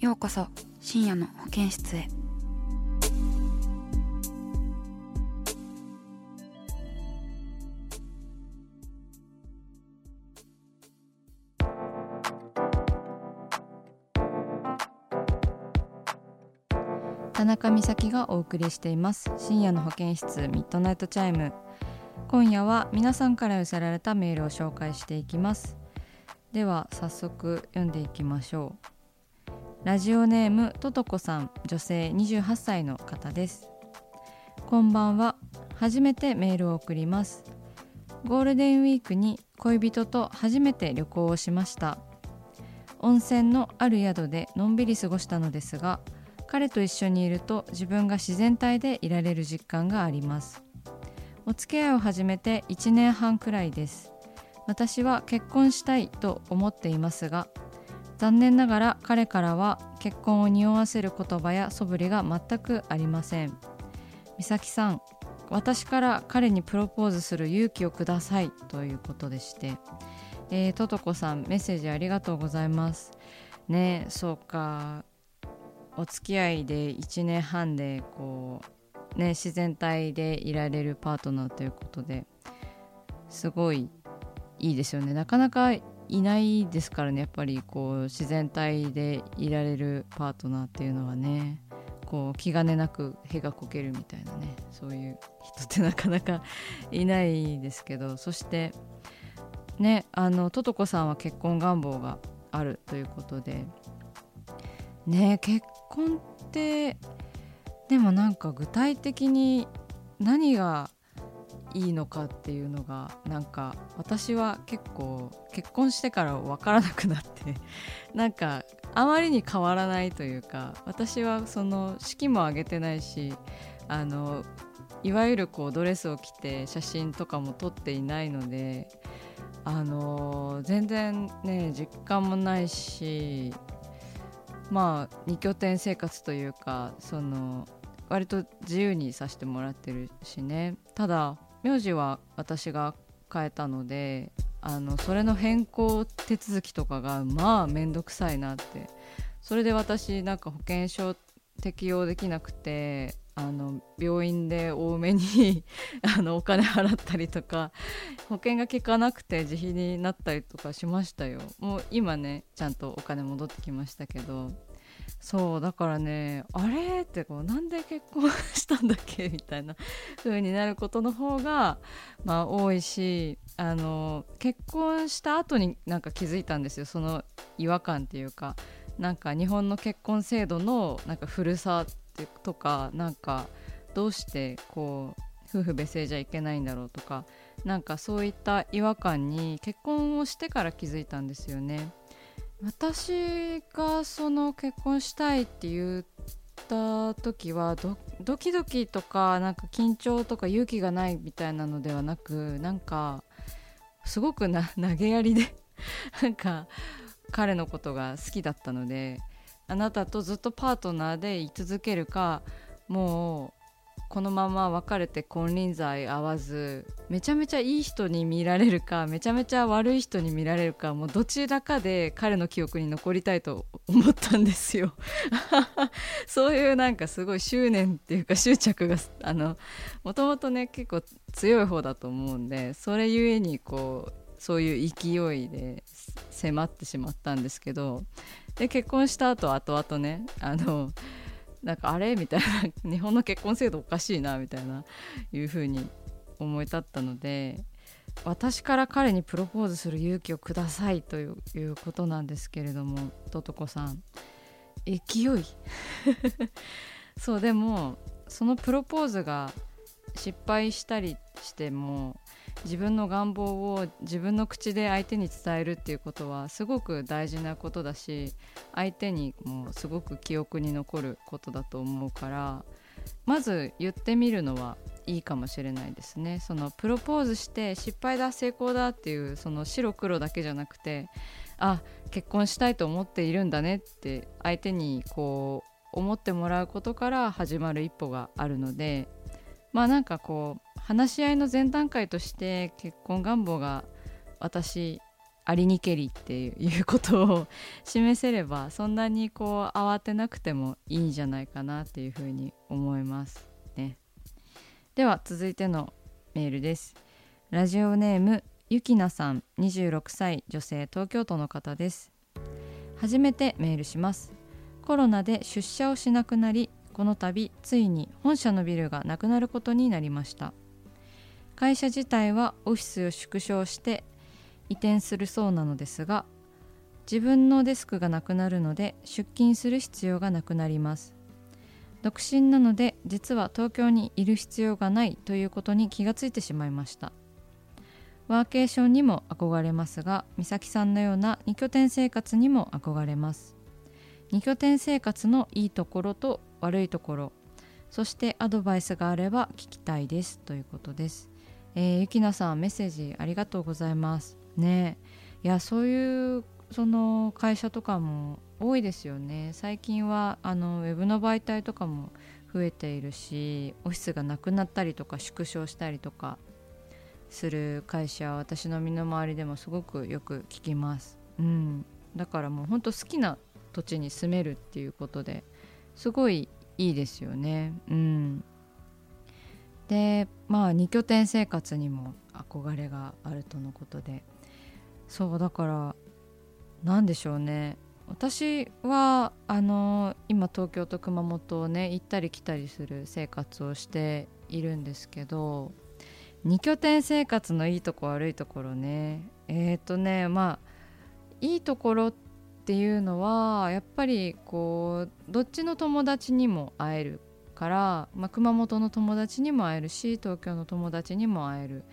ようこそ深夜の保健室へ。田中美咲がお送りしています。深夜の保健室ミッドナイトチャイム。今夜は皆さんから寄せられたメールを紹介していきます。では早速読んでいきましょう。ラジオネームととこさん女性28歳の方です。こんばんは。初めてメールを送ります。ゴールデンウィークに恋人と初めて旅行をしました。温泉のある宿でのんびり過ごしたのですが彼と一緒にいると自分が自然体でいられる実感があります。お付き合いを始めて1年半くらいです。私は結婚したいと思っていますが残念ながら彼からは結婚を匂わせる言葉や素振りが全くありません。美咲さん私から彼にプロポーズする勇気をくださいということでして。えー、ととこさんメッセージありがとうございます。ねそうか。お付き合いで1年半でこうね自然体でいられるパートナーということですごいいいですよね。なかなかいないですからねやっぱりこう自然体でいられるパートナーっていうのはねこう気兼ねなく屁がこけるみたいなねそういう人ってなかなか いないですけどそしてねあのととこさんは結婚願望があるということでね結婚ってでもなんか具体的に何がいいのかっていうのがなんか私は結構結婚してから分からなくなって なんかあまりに変わらないというか私はその式も挙げてないしあのいわゆるこうドレスを着て写真とかも撮っていないのであの全然ね実感もないしまあ二拠点生活というかその割と自由にさせてもらってるしね。ただ名字は私が変えたのであのそれの変更手続きとかがまあ面倒くさいなって。それで私なんか保険証適用できなくてあの病院で多めに あのお金払ったりとか保険が効かなくて自費になったりとかしましたよ。もう今ねちゃんとお金戻ってきましたけど。そうだからねあれってこうなんで結婚したんだっけみたいな風になることの方がまあ多いしあの結婚した後になんか気づいたんですよその違和感っていうかなんか日本の結婚制度のなんか古さとかなんかどうしてこう夫婦別姓じゃいけないんだろうとかなんかそういった違和感に結婚をしてから気づいたんですよね。私がその結婚したいって言った時はドキドキとかなんか緊張とか勇気がないみたいなのではなくなんかすごくな投げやりで なんか彼のことが好きだったのであなたとずっとパートナーで居続けるかもうこのまま別れて金輪際合わずめちゃめちゃいい人に見られるかめちゃめちゃ悪い人に見られるかもうどちらかで彼の記憶に残りたいと思ったんですよ。そういうなんかすごい執念っていうか執着があのもともとね結構強い方だと思うんでそれゆえにこうそういう勢いで迫ってしまったんですけどで結婚した後後々ねあのなんかあれみたいな。日本の結婚制度おかしいなみたいないうふうに思い立ったので私から彼にプロポーズする勇気をくださいということなんですけれどもととこさん。勢い。そうでもそのプロポーズが失敗したりしても自分の願望を自分の口で相手に伝えるっていうことはすごく大事なことだし相手にもすごく記憶に残ることだと思うからまず言ってみるのはいいかもしれないですね。そのプロポーズして失敗だ成功だっていうその白黒だけじゃなくてあ結婚したいと思っているんだねって相手にこう思ってもらうことから始まる一歩があるのでまあなんかこう話し合いの前段階として結婚願望が私ありにけりっていうことを示せればそんなにこう慌てなくてもいいんじゃないかなっていうふうに思いますね。では続いてのメールです。ラジオネームゆきなさん26歳女性東京都の方です。初めてメールします。コロナで出社をしなくなりこの度ついに本社のビルがなくなることになりました。会社自体はオフィスを縮小して移転するそうなのですが自分のデスクがなくなるので出勤する必要がなくなります。独身なので実は東京にいる必要がないということに気がついてしまいました。ワーケーションにも憧れますが美咲さんのような2拠点生活にも憧れます。2拠点生活のいいところと悪いところ。そしてアドバイスがあれば聞きたいですということです。えー、ゆきなさんメッセージありがとうございます。ね。いやそういうその会社とかも多いですよね。最近はあのウェブの媒体とかも増えているしオフィスがなくなったりとか縮小したりとかする会社は私の身の回りでもすごくよく聞きます、うん、だからもうほんと好きな土地に住めるっていうことですごいいいですよね。うん。でまあ2拠点生活にも憧れがあるとのことで。そうだから何でしょうね。私はあの今東京と熊本をね行ったり来たりする生活をしているんですけど2拠点生活のいいとこ悪いところね。えっ、ー、とねまあいいところってっていうのはやっぱりこうどっちの友達にも会えるから、まあ、熊本の友達にも会えるし東京の友達にも会える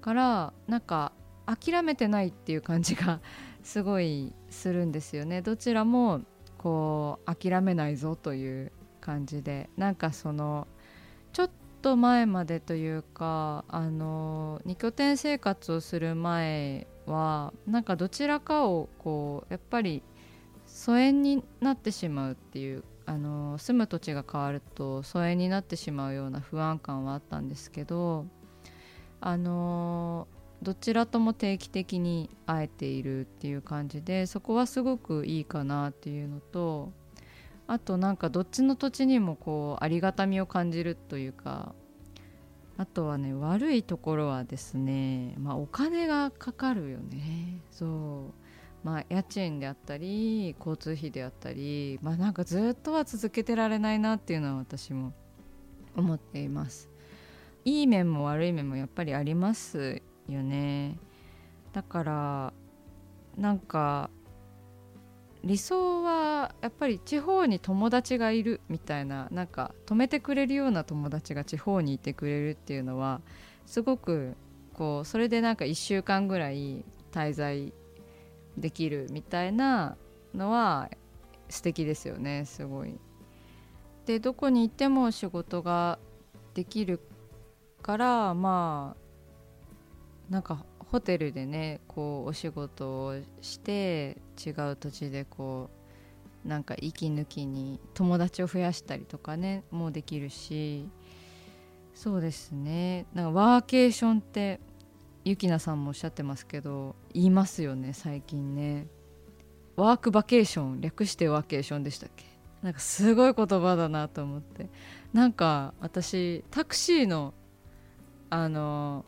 からなんか諦めてないっていう感じが すごいするんですよね。どちらもこう諦めないぞという感じでなんかそのちょっと前までというかあの2拠点生活をする前はなんかどちらかをこうやっぱり疎遠になってしまうっていうあの住む土地が変わると疎遠になってしまうような不安感はあったんですけどあのどちらとも定期的に会えているっていう感じでそこはすごくいいかなっていうのとあとなんかどっちの土地にもこうありがたみを感じるというかあとはね悪いところはですねまあお金がかかるよね。そう。まあ、家賃であったり交通費であったり、まあ、なんかずっとは続けてられないなっていうのは私も思っています。いい面も悪い面もやっぱりありますよね。だからなんか理想はやっぱり地方に友達がいるみたいななんか止めてくれるような友達が地方にいてくれるっていうのはすごくこうそれでなんか1週間ぐらい滞在できるみたいなのは素敵ですよねすごい。でどこに行っても仕事ができるからまあなんかホテルでねこうお仕事をして違う土地でこうなんか息抜きに友達を増やしたりとかねもうできるしそうですね。なんかワーケーションってゆきなさんもおっしゃってますけど言いますよね最近ね。ワークバケーション略してワーケーションでしたっけ？なんかすごい言葉だなと思って。なんか私タクシーのあの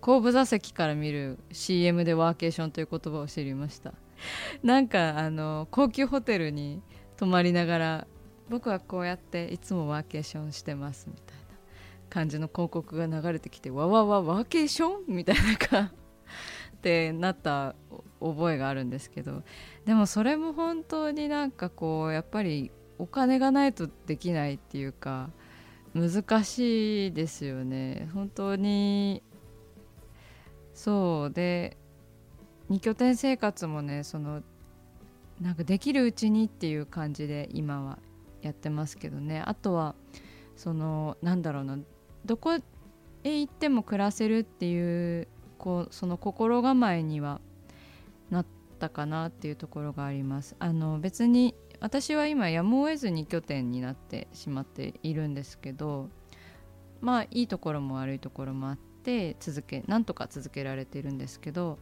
後部座席から見る CM でワーケーションという言葉を知りました。なんかあの高級ホテルに泊まりながら僕はこうやっていつもワーケーションしてますみたいな感じの広告が流れてきてわわわワーケーションみたいなかってなった覚えがあるんですけどでもそれも本当になんかこうやっぱりお金がないとできないっていうか難しいですよね。本当にそうで2拠点生活もねそのなんかできるうちにっていう感じで今はやってますけどね。あとはそのなんだろうな。どこへ行っても暮らせるっていうこうその心構えにはなったかなっていうところがあります。あの別に私は今やむを得ずに拠点になってしまっているんですけどまあいいところも悪いところもあって続けなんとか続けられているんですけど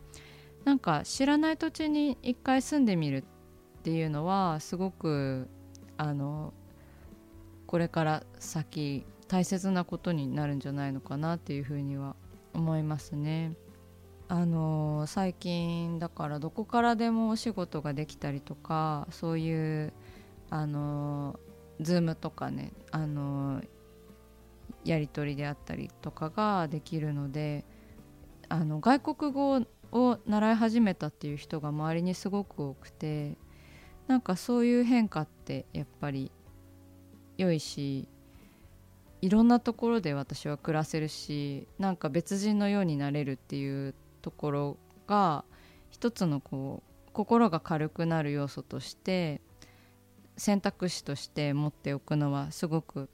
なんか知らない土地に一回住んでみるっていうのはすごくあのこれから先大切なことになるんじゃないのかなっていうふうには思いますね。あの最近だからどこからでもお仕事ができたりとかそういうあの Zoom とかねあのやり取りであったりとかができるのであの外国語を習い始めたっていう人が周りにすごく多くてなんかそういう変化ってやっぱり良いしいろんなところで私は暮らせるしなんか別人のようになれるっていうところが一つのこう心が軽くなる要素として選択肢として持っておくのはすごく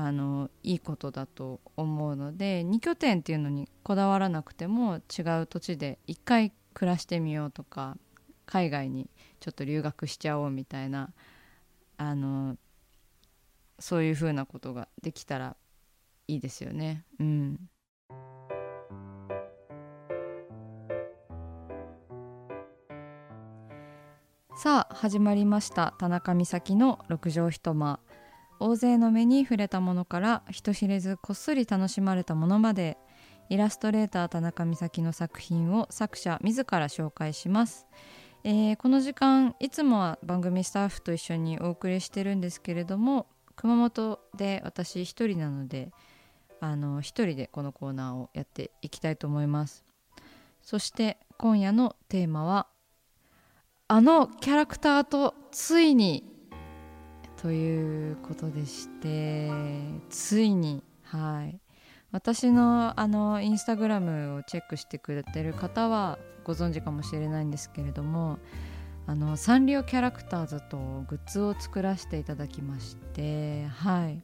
あのいいことだと思うので2拠点っていうのにこだわらなくても違う土地で一回暮らしてみようとか海外にちょっと留学しちゃおうみたいなあのそういうふうなことができたらいいですよね。うんさあ始まりました田中美咲の六畳一間大勢の目に触れたものから人知れずこっそり楽しまれたものまでイラストレーター田中美咲の作品を作者自ら紹介します、えー、この時間いつもは番組スタッフと一緒にお送りしてるんですけれども熊本で私一人なのであの一人でこのコーナーをやっていきたいと思います。そして今夜のテーマはあのキャラクターとついにということでしてついにはい。私のあのインスタグラムをチェックしてくれてる方はご存知かもしれないんですけれどもあのサンリオキャラクターズとグッズを作らせていただきましてはい。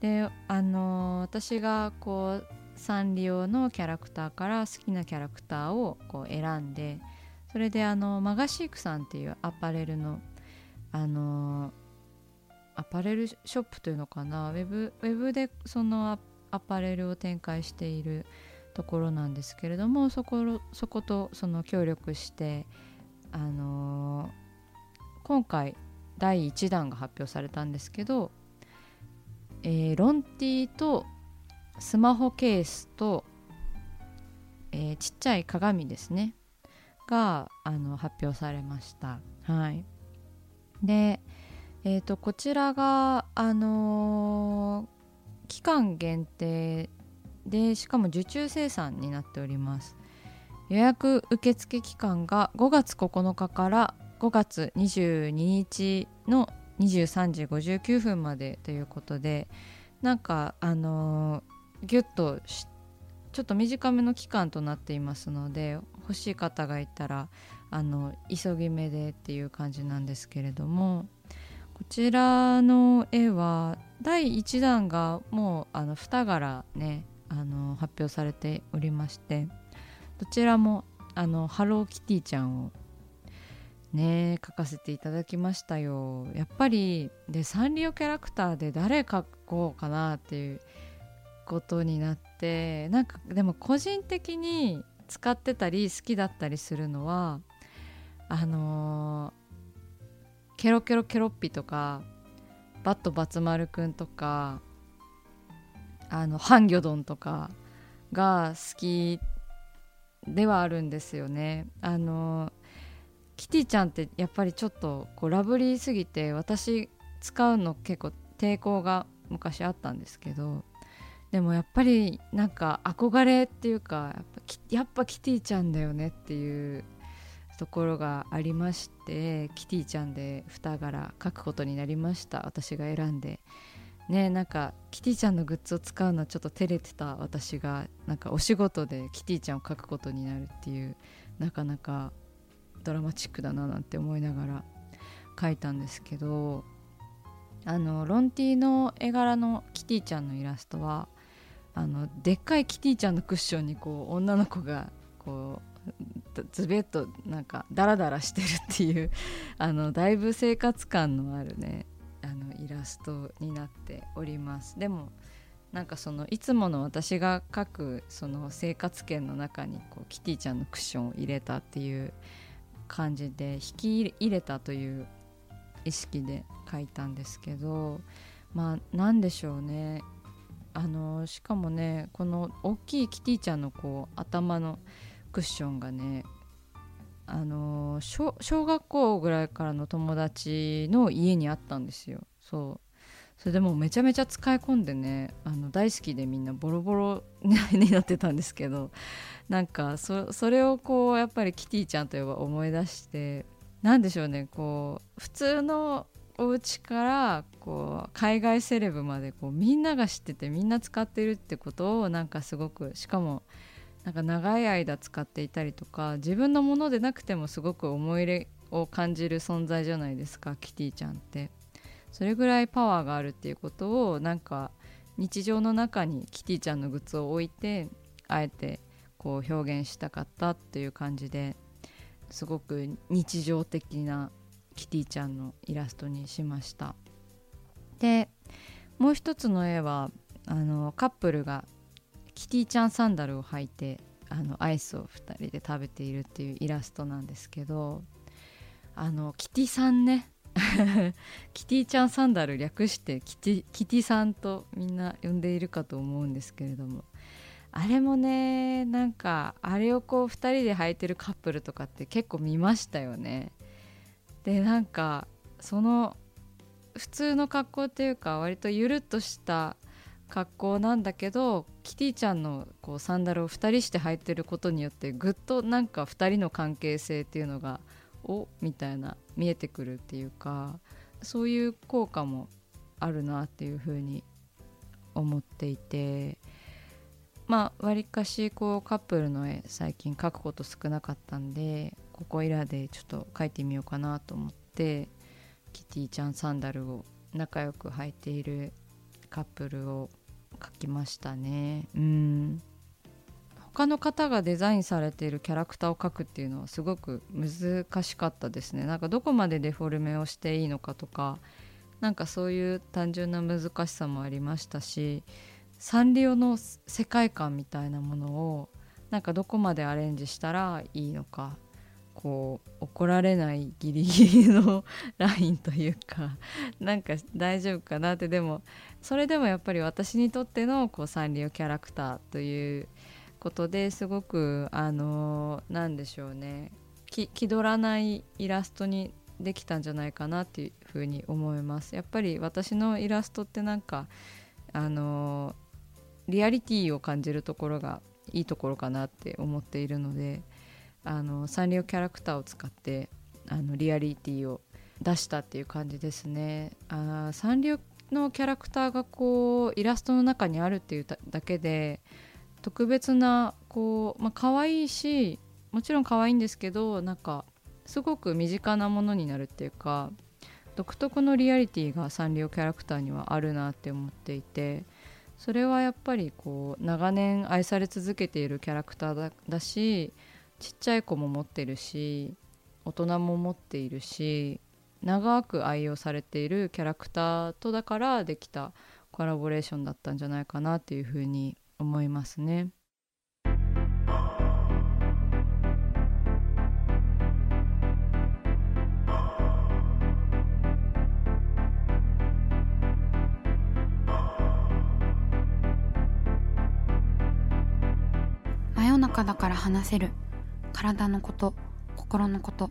であの私がこうサンリオのキャラクターから好きなキャラクターをこう選んでそれであのマガシークさんっていうアパレルのあのアパレルショップというのかな？ウェブウェブでそのアパレルを展開しているところなんですけれどもそこそことその協力してあの今回第1弾が発表されたんですけど、えー、ロンティとスマホケースと、えー、ちっちゃい鏡ですね。があの発表されました。はい、で、えーと、こちらが、あのー、期間限定でしかも受注生産になっております。予約受付期間が5月9日から5月22日の23時59分までということでなんかあのー、ギュッとちょっと短めの期間となっていますので欲しい方がいたらあの急ぎ目でっていう感じなんですけれどもこちらの絵は第1弾がもうあの2柄ねあの発表されておりましてどちらもあのハローキティちゃんをね描かせていただきましたよ。やっぱりでサンリオキャラクターで誰描こうかなっていうことになってなんかでも個人的に使ってたり好きだったりするのはあの、ケロケロケロッピとかバットバツ丸くんとかあのハンギョドンとかが好きではあるんですよね。あのキティちゃんってやっぱりちょっとこうラブリーすぎて私使うの結構抵抗が昔あったんですけどでもやっぱりなんか憧れっていうかやっぱやっぱキティちゃんだよねっていうところがありましてキティちゃんで2柄書くことになりました。私が選んで。ねなんかキティちゃんのグッズを使うのはちょっと照れてた。私がなんかお仕事でキティちゃんを描くことになるっていうなかなかドラマチックだななんて思いながら描いたんですけどあのロンティの絵柄のキティちゃんのイラストはあのでっかいキティちゃんのクッションにこう女の子がこうズベッとなんかダラダラしてるっていうあのだいぶ生活感のあるねあのイラストになっております。でもなんかそのいつもの私が描くその生活圏の中にこうキティちゃんのクッションを入れたっていう感じで引き入れたという意識で描いたんですけどまあ何でしょうね。あのしかもねこの大きいキティちゃんのこう頭のクッションがねあの小学校ぐらいからの友達の家にあったんですよ。そう。それでもめちゃめちゃ使い込んでねあの大好きでみんなボロボロにな ってたんですけどなんかそれをこうやっぱりキティちゃんといえば思い出して何でしょうねこう普通のお家からこう海外セレブまでこうみんなが知っててみんな使ってるってことをなんかすごくしかもなんか長い間使っていたりとか自分のものでなくてもすごく思い入れを感じる存在じゃないですかキティちゃんって。それぐらいパワーがあるっていうことをなんか日常の中にキティちゃんのグッズを置いてあえてこう表現したかったっていう感じですごく日常的なキティちゃんのイラストにしました。でもう一つの絵はあのカップルがキティちゃんサンダルを履いてあのアイスを2人で食べているっていうイラストなんですけどあのキティさんね キティちゃんサンダル略してキティキティさんとみんな呼んでいるかと思うんですけれどもあれもねなんかあれをこう2人で履いてるカップルとかって結構見ましたよね。でなんかその普通の格好っていうか割とゆるっとした格好なんだけどキティちゃんのこうサンダルを2人して履いてることによってぐっとなんか2人の関係性っていうのがおみたいな見えてくるっていうかそういう効果もあるなっていうふうに思っていてまあわりかしこうカップルの絵最近描くこと少なかったんでここいらでちょっと描いてみようかなと思ってキティちゃんサンダルを仲良く履いているカップルを描きましたね。うん。他の方がデザインされているキャラクターを描くっていうのはすごく難しかったですね。なんかどこまでデフォルメをしていいのかとかなんかそういう単純な難しさもありましたしサンリオの世界観みたいなものをなんかどこまでアレンジしたらいいのかこう怒られないギリギリの ラインというかなんか大丈夫かなって。でもそれでもやっぱり私にとってのこうサンリオキャラクターということですごくあの何でしょうね。気取らないイラストにできたんじゃないかなっていうふうに思います。やっぱり私のイラストってなんかあのリアリティを感じるところがいいところかなって思っているのであのサンリオキャラクターを使ってあのリアリティを出したっていう感じですね。あサンリオのキャラクターがこうイラストの中にあるっていうだけで特別なこう、まあ可愛いしもちろん可愛いんですけどなんかすごく身近なものになるっていうか独特のリアリティがサンリオキャラクターにはあるなって思っていてそれはやっぱりこう長年愛され続けているキャラクターだしちっちゃい子も持ってるし大人も持っているし長く愛用されているキャラクターとだからできたコラボレーションだったんじゃないかなっていうふうに思いますね。かだから話せる体のこと心のこと